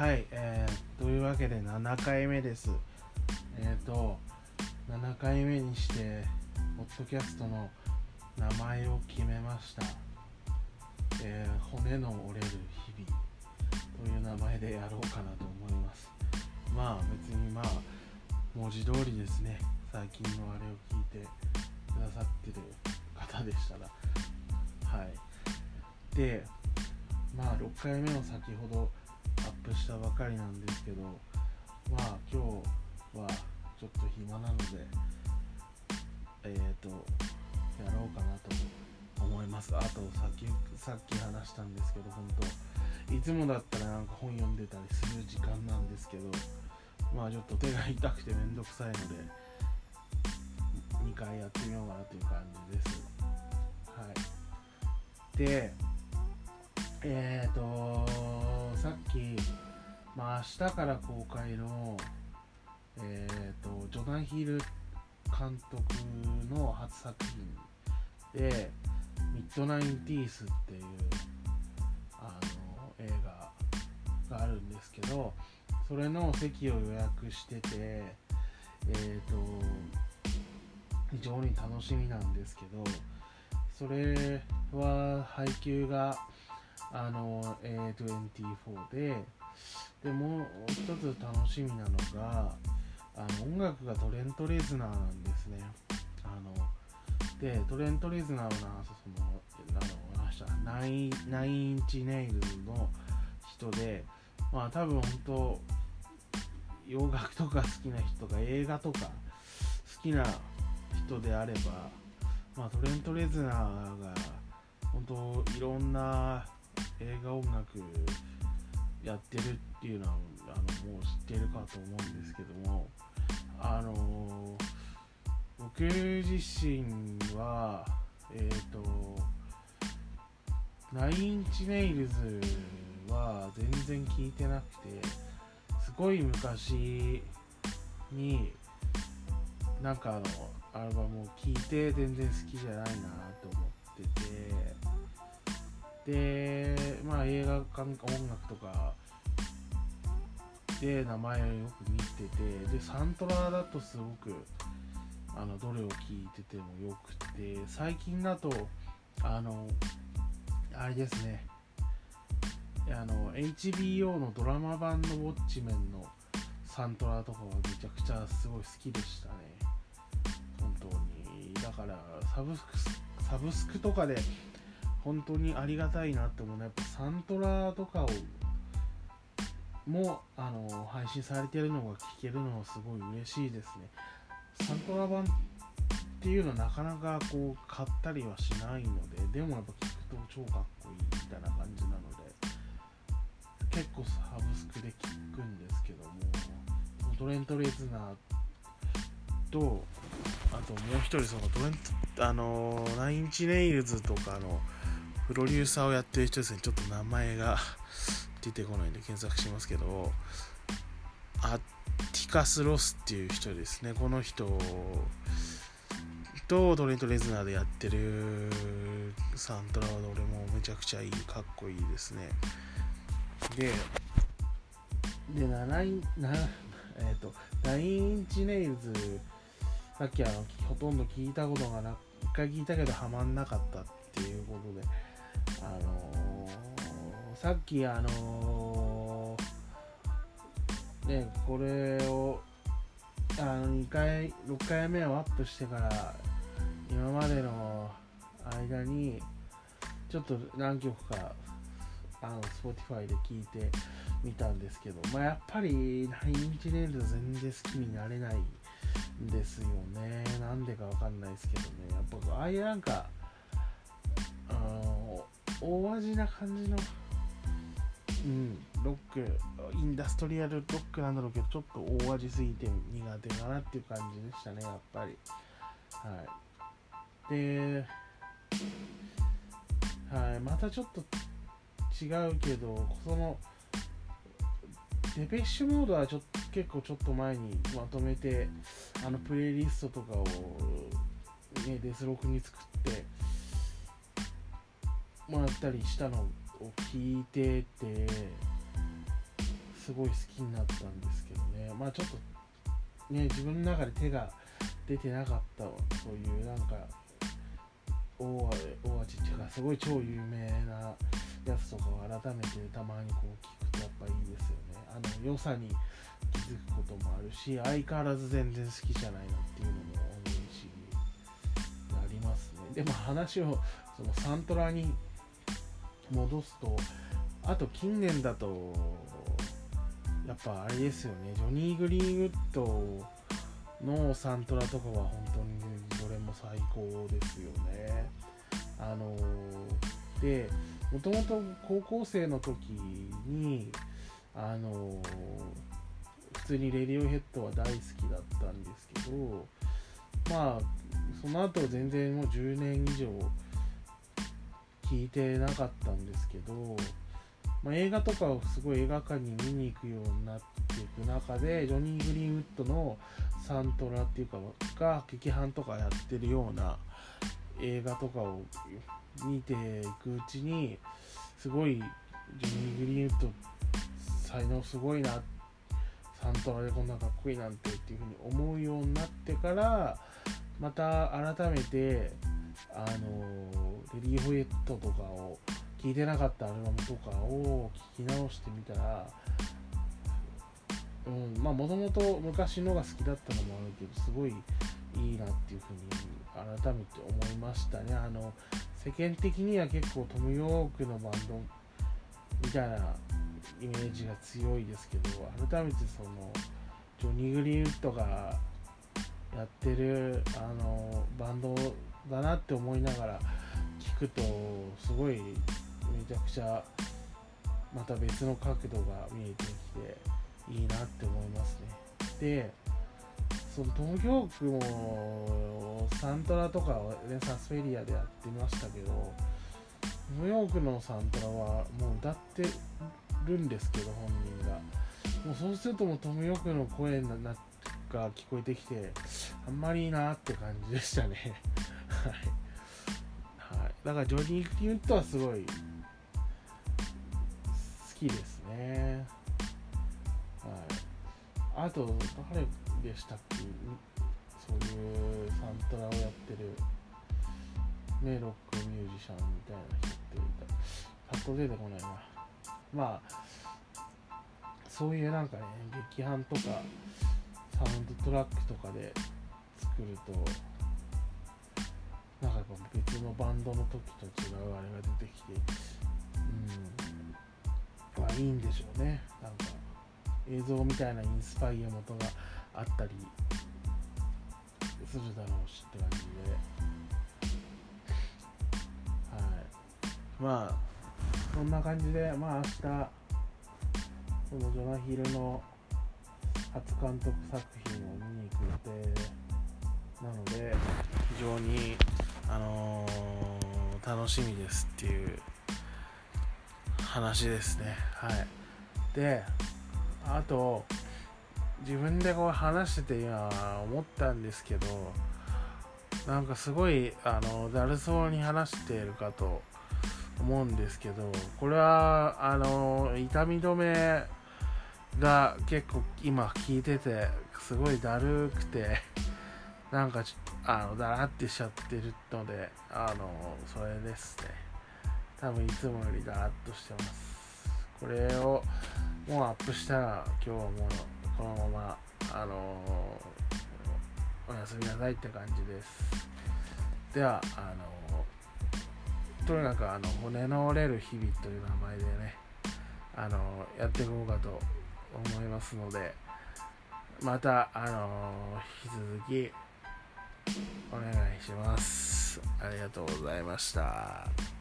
はい、えー、というわけで7回目です。えっ、と、7回目にして、ポッドキャストの名前を決めました。えー骨の折れる日々という名前でやろうかなと思います。まあ別にまあ、文字通りですね、最近のあれを聞いてくださってる方でしたら。はい。で、まあ6回目の先ほどアップしたばかりなんですけどまあ今日はちょっと暇なのでえっ、とやろうかなと思います。あとさっきさっき話したんですけど本当いつもだったらなんか本読んでたりする時間なんですけどまあちょっと手が痛くてめんどくさいので2回やってみようかなという感じです。はい。でえっ、とさっき、まあ、明日から公開の、えっ、と、ジョナヒル監督の初作品で、ミッドナインティースっていう、あの、映画があるんですけど、それの席を予約してて、えっ、と、非常に楽しみなんですけど、それは配給が、あの A24 ででもう一つ楽しみなのがあの音楽がトレント・レズナーなんですね。あのでトレント・レズナーはそのあの話したナインナインチネイルの人でまあ多分本当洋楽とか好きな人とか映画とか好きな人であれば、まあ、トレント・レズナーが本当いろんな映画音楽やってるっていうのはあのもう知ってるかと思うんですけどもあの僕自身はえっ、ー、とナインインチネイルズは全然聞いてなくてすごい昔になんかあのアルバムを聴いて全然好きじゃないなと思っててでまあ映画館音楽とかで名前をよく見ててでサントラだとすごくあのどれを聴いててもよくて最近だとあのあれですね。あの HBO のドラマ版の「ウォッチメン」のサントラとかはめちゃくちゃすごい好きでしたね。本当に。だからサブスクサブスクとかで本当にありがたいなって思うのはやっぱサントラとかをもあの配信されてるのが聞けるのはすごい嬉しいですね。サントラ版っていうのはなかなかこう買ったりはしないのででもやっぱ聞くと超かっこいいみたいな感じなので結構サブスクで聞くんですけどもトレント・レズナーとあともう一人そのトレントあのナインチネイルズとかのプロデューサーをやってる人ですね。ちょっと名前が出てこないんで検索しますけどアティカス・ロスっていう人ですね。この人とトレント・レズナーでやってるサントラは俺もめちゃくちゃいいかっこいいですね。でで7インなえっ、ー、と Nine Inch Nails さっきあのほとんど聞いたことがな一回聞いたけどハマんなかったっていうことで。あのー、さっきあのー、ねこれをあの2回6回目をアップしてから今までの間にちょっと何曲かあの Spotify で聞いてみたんですけどまあやっぱりナインチネイルズ全然好きになれないんですよね。なんでかわかんないですけどね。やっぱああいうなんか大味な感じのうんロックインダストリアルロックなんだろうけどちょっと大味すぎて苦手かなっていう感じでしたねやっぱり。はい。ではいまたちょっと違うけどその Depeche Mode はちょっと結構ちょっと前にまとめてあのプレイリストとかを、ね、デスロックに作ってもらったりしたのを聞いててすごい好きになったんですけどね。まあちょっとね自分の中で手が出てなかったそういうなんか大味っていうかすごい超有名なやつとかを改めてたまにこう聞くとやっぱいいですよね。あの良さに気づくこともあるし相変わらず全然好きじゃないなっていうのも思うしありますね。でも話をそのサントラに戻すとあと近年だとやっぱあれですよね。ジョニー・グリーンウッドのサントラとかは本当にどれも最高ですよね。あのでもともと高校生の時にあの普通にレディオヘッドは大好きだったんですけどまあその後全然もう10年以上聞いてなかったんですけど、まあ、映画とかをすごい映画館に見に行くようになっていく中でジョニー・グリーンウッドのサントラっていうかが劇伴とかやってるような映画とかを見ていくうちにすごいジョニー・グリーンウッド才能すごいなサントラでこんなかっこいいなんてっていうふうに思うようになってからまた改めてあのレディー・ホイットとかを聴いてなかったアルバムとかを聴き直してみたらうんまあもともと昔のが好きだったのもあるけどすごいいいなっていうふうに改めて思いましたね。あの世間的には結構トム・ヨークのバンドみたいなイメージが強いですけど改めてそのジョニー・グリーンウッドがやってるあのバンドだなって思いながら聞くとすごいめちゃくちゃまた別の角度が見えてきていいなって思いますね。でその東京区もサントラとかはねサスフェリアでやってましたけどニューヨークのサントラはもう歌ってるんですけど本人が。もうそうするともうトム・ヨークの声が聞こえてきてあんまりいいなって感じでしたね、はい、だからジョニー・キュートはすごい好きですね。はい。あと誰でしたっけ？そういうサントラをやってるメロックミュージシャンみたいな人っていたパッと出てこないな。まあそういうなんかね劇伴とかサウンドトラックとかで作るとなんかやっぱ別のバンドの時と違うあれが出てきてうん。まあいいんでしょうね。なんか映像みたいなインスパイア元があったりするだろうしって感じで。はい。まあそんな感じでまあ明日このジョナヒルの初監督作品を見に行く予定なので非常に、楽しみですっていう話ですね。はい。であと自分でこう話してて今思ったんですけどなんかすごいあのだるそうに話しているかと思うんですけどこれはあの痛み止めが結構今効いててすごいだるくてなんかあのだらってしちゃってるのであのそれですね。多分いつもよりだらっとしてます。これをもうアップしたら今日はもうこのままあのおやすみなさいって感じです。ではあのとにかくあの骨の折れる日々という名前でねあのやっていこうかと思いますのでまたあの引き続きお願いします。ありがとうございました。